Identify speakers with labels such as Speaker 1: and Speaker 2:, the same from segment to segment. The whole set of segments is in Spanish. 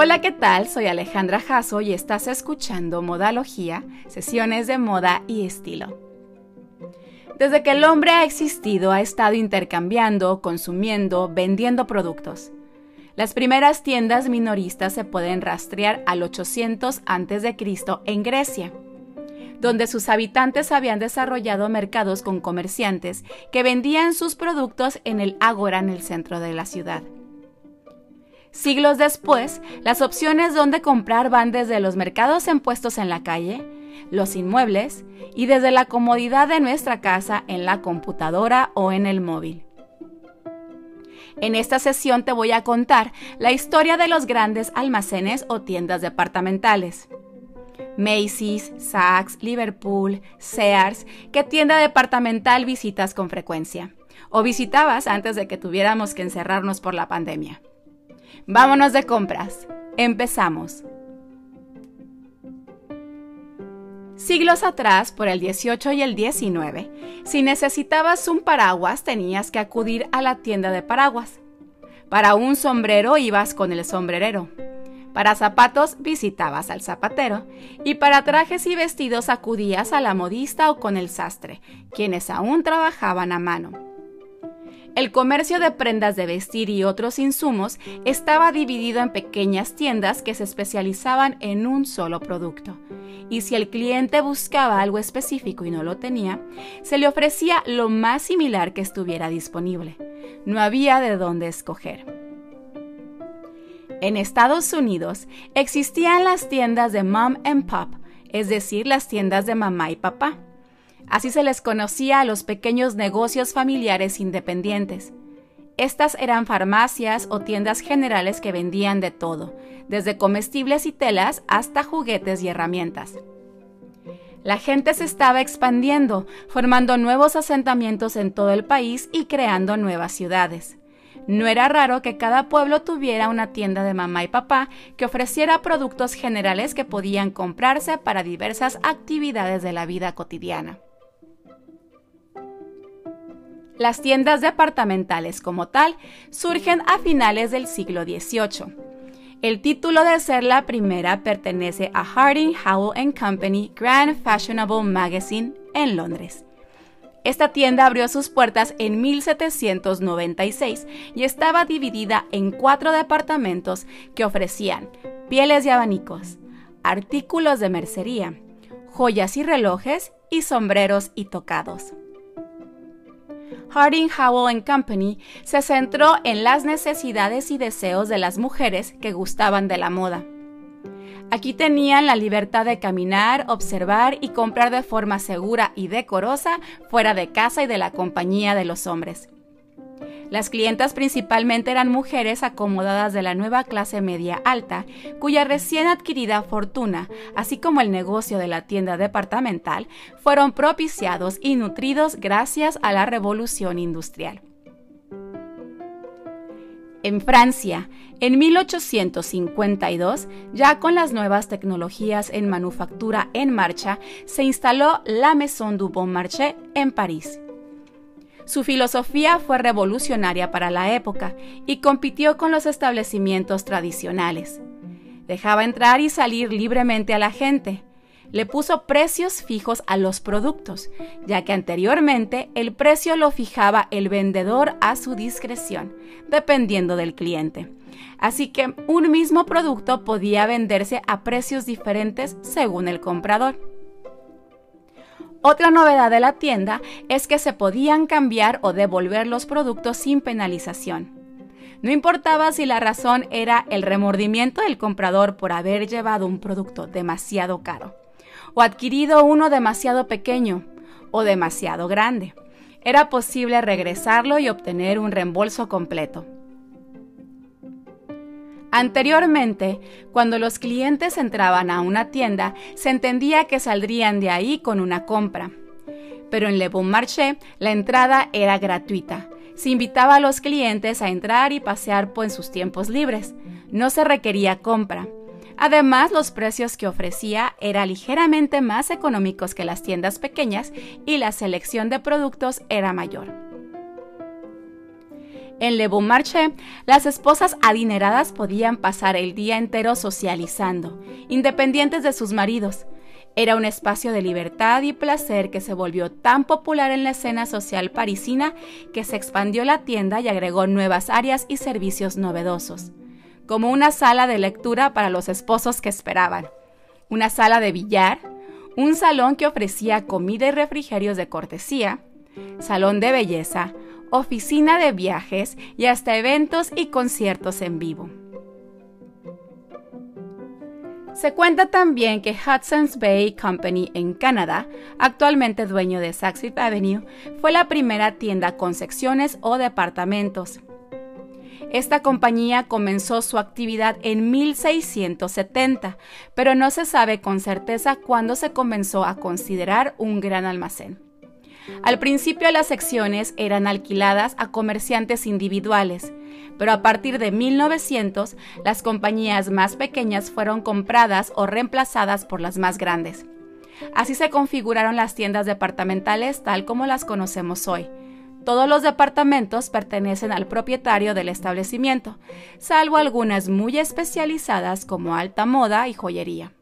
Speaker 1: Hola, ¿qué tal? Soy Alejandra Jasso y estás escuchando Modalogía, sesiones de moda y estilo. Desde que el hombre ha existido ha estado intercambiando, consumiendo, vendiendo productos. Las primeras tiendas minoristas se pueden rastrear al 800 a.C. en Grecia, donde sus habitantes habían desarrollado mercados con comerciantes que vendían sus productos en el ágora en el centro de la ciudad. Siglos después, las opciones donde comprar van desde los mercados en puestos en la calle, los inmuebles y desde la comodidad de nuestra casa en la computadora o en el móvil. En esta sesión te voy a contar la historia de los grandes almacenes o tiendas departamentales. Macy's, Saks, Liverpool, Sears, ¿qué tienda departamental visitas con frecuencia? O visitabas antes de que tuviéramos que encerrarnos por la pandemia. Vámonos de compras. Empezamos. Siglos atrás, por el 18 y el 19, si necesitabas un paraguas tenías que acudir a la tienda de paraguas. Para un sombrero ibas con el sombrerero. Para zapatos visitabas al zapatero y para trajes y vestidos acudías a la modista o con el sastre, quienes aún trabajaban a mano. El comercio de prendas de vestir y otros insumos estaba dividido en pequeñas tiendas que se especializaban en un solo producto. Y si el cliente buscaba algo específico y no lo tenía, se le ofrecía lo más similar que estuviera disponible. No había de dónde escoger. En Estados Unidos existían las tiendas de mom and pop, es decir, las tiendas de mamá y papá Así se les conocía a los pequeños negocios familiares independientes. Estas eran farmacias o tiendas generales que vendían de todo, desde comestibles y telas hasta juguetes y herramientas. La gente se estaba expandiendo, formando nuevos asentamientos en todo el país y creando nuevas ciudades. No era raro que cada pueblo tuviera una tienda de mamá y papá que ofreciera productos generales que podían comprarse para diversas actividades de la vida cotidiana. Las tiendas departamentales como tal surgen a finales del siglo XVIII. El título de ser la primera pertenece a Harding Howell Company Grand Fashionable Magazine en Londres. Esta tienda abrió sus puertas en 1796 y estaba dividida en cuatro departamentos que ofrecían pieles y abanicos, artículos de mercería, joyas y relojes y sombreros y tocados. Harding Howell Company se centró en las necesidades y deseos de las mujeres que gustaban de la moda. Aquí tenían la libertad de caminar, observar y comprar de forma segura y decorosa fuera de casa y de la compañía de los hombres. Las clientas principalmente eran mujeres acomodadas de la nueva clase media alta, cuya recién adquirida fortuna, así como el negocio de la tienda departamental, fueron propiciados y nutridos gracias a la revolución industrial. En Francia, en 1852, ya con las nuevas tecnologías en manufactura en marcha, se instaló la Maison du Bon Marché en París. Su filosofía fue revolucionaria para la época y compitió con los establecimientos tradicionales. Dejaba entrar y salir libremente a la gente. Le puso precios fijos a los productos, ya que anteriormente el precio lo fijaba el vendedor a su discreción, dependiendo del cliente. Así que un mismo producto podía venderse a precios diferentes según el comprador. Otra novedad de la tienda es que se podían cambiar o devolver los productos sin penalización. No importaba si la razón era el remordimiento del comprador por haber llevado un producto demasiado caro, o adquirido uno demasiado pequeño o demasiado grande. Era posible regresarlo y obtener un reembolso completo. Anteriormente, cuando los clientes entraban a una tienda, se entendía que saldrían de ahí con una compra. Pero en Le Bon Marché la entrada era gratuita. Se invitaba a los clientes a entrar y pasear en sus tiempos libres. No se requería compra. Además, los precios que ofrecía eran ligeramente más económicos que las tiendas pequeñas y la selección de productos era mayor. En Le Bon Marché, las esposas adineradas podían pasar el día entero socializando, independientes de sus maridos. Era un espacio de libertad y placer que se volvió tan popular en la escena social parisina que se expandió la tienda y agregó nuevas áreas y servicios novedosos, como una sala de lectura para los esposos que esperaban, una sala de billar, un salón que ofrecía comida y refrigerios de cortesía, salón de belleza, oficina de viajes y hasta eventos y conciertos en vivo. Se cuenta también que Hudson's Bay Company en Canadá, actualmente dueño de Saks Fifth Avenue, fue la primera tienda con secciones o departamentos. Esta compañía comenzó su actividad en 1670, pero no se sabe con certeza cuándo se comenzó a considerar un gran almacén. Al principio las secciones eran alquiladas a comerciantes individuales, pero a partir de 1900 las compañías más pequeñas fueron compradas o reemplazadas por las más grandes. Así se configuraron las tiendas departamentales tal como las conocemos hoy. Todos los departamentos pertenecen al propietario del establecimiento, salvo algunas muy especializadas como alta moda y joyería.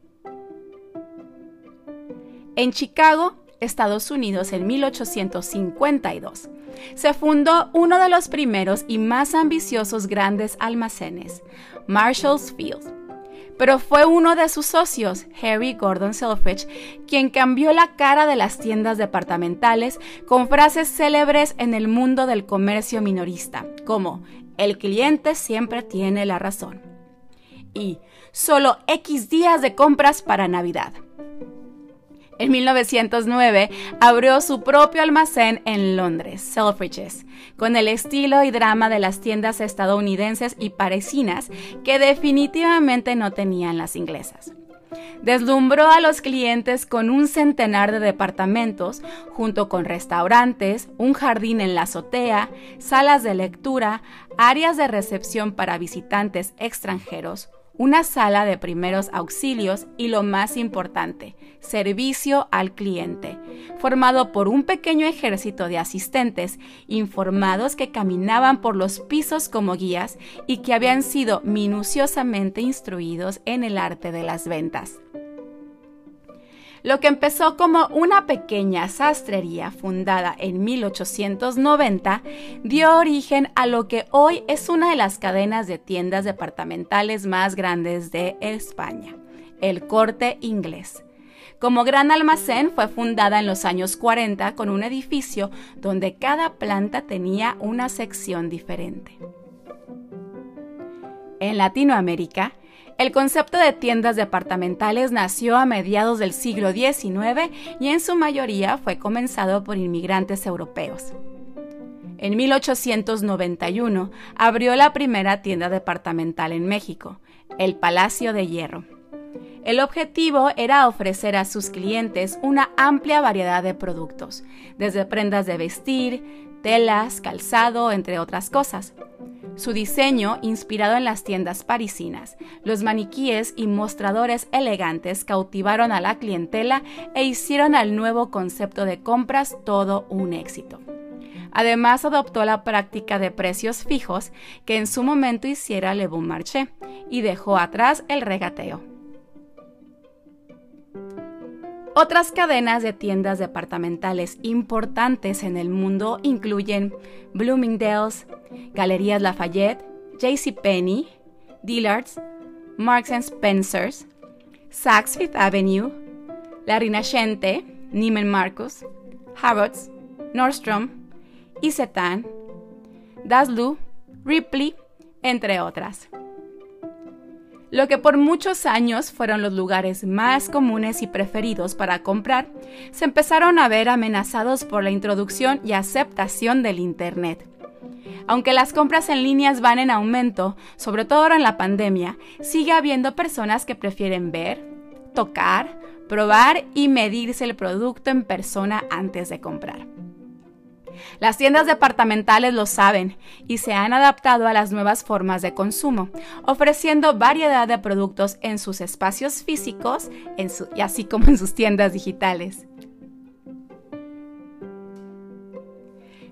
Speaker 1: En Chicago, Estados Unidos en 1852. Se fundó uno de los primeros y más ambiciosos grandes almacenes, Marshall's Field. Pero fue uno de sus socios, Harry Gordon Selfridge, quien cambió la cara de las tiendas departamentales con frases célebres en el mundo del comercio minorista, como el cliente siempre tiene la razón y solo X días de compras para Navidad. En 1909 abrió su propio almacén en Londres, Selfridges, con el estilo y drama de las tiendas estadounidenses y parisinas que definitivamente no tenían las inglesas. Deslumbró a los clientes con un centenar de departamentos, junto con restaurantes, un jardín en la azotea, salas de lectura, áreas de recepción para visitantes extranjeros, una sala de primeros auxilios y lo más importante, servicio al cliente, formado por un pequeño ejército de asistentes informados que caminaban por los pisos como guías y que habían sido minuciosamente instruidos en el arte de las ventas. Lo que empezó como una pequeña sastrería fundada en 1890 dio origen a lo que hoy es una de las cadenas de tiendas departamentales más grandes de España, el Corte Inglés. Como gran almacén fue fundada en los años 40 con un edificio donde cada planta tenía una sección diferente. En Latinoamérica, el concepto de tiendas departamentales nació a mediados del siglo XIX y en su mayoría fue comenzado por inmigrantes europeos. En 1891 abrió la primera tienda departamental en México, el Palacio de Hierro. El objetivo era ofrecer a sus clientes una amplia variedad de productos, desde prendas de vestir, telas, calzado, entre otras cosas. Su diseño, inspirado en las tiendas parisinas, los maniquíes y mostradores elegantes cautivaron a la clientela e hicieron al nuevo concepto de compras todo un éxito. Además, adoptó la práctica de precios fijos que en su momento hiciera Le Bon Marché y dejó atrás el regateo. Otras cadenas de tiendas departamentales importantes en el mundo incluyen Bloomingdale's, Galerías Lafayette, JCPenney, Dillard's, Marks Spencer's, Saks Fifth Avenue, La Rinascente, Neiman Marcus, Harrods, Nordstrom, Isetan, Daslu, Ripley, entre otras lo que por muchos años fueron los lugares más comunes y preferidos para comprar, se empezaron a ver amenazados por la introducción y aceptación del Internet. Aunque las compras en líneas van en aumento, sobre todo ahora en la pandemia, sigue habiendo personas que prefieren ver, tocar, probar y medirse el producto en persona antes de comprar. Las tiendas departamentales lo saben y se han adaptado a las nuevas formas de consumo, ofreciendo variedad de productos en sus espacios físicos y así como en sus tiendas digitales.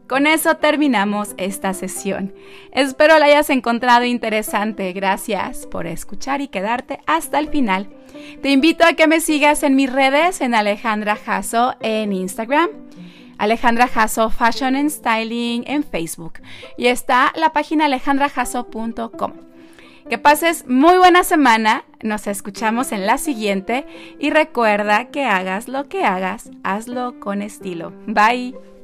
Speaker 1: Con eso terminamos esta sesión. Espero la hayas encontrado interesante. Gracias por escuchar y quedarte hasta el final. Te invito a que me sigas en mis redes en Alejandra Jasso en Instagram, Alejandra Jasso Fashion and Styling en Facebook y está la página alejandrajasso.com. Que pases muy buena semana, nos escuchamos en la siguiente y recuerda que hagas lo que hagas, hazlo con estilo. Bye.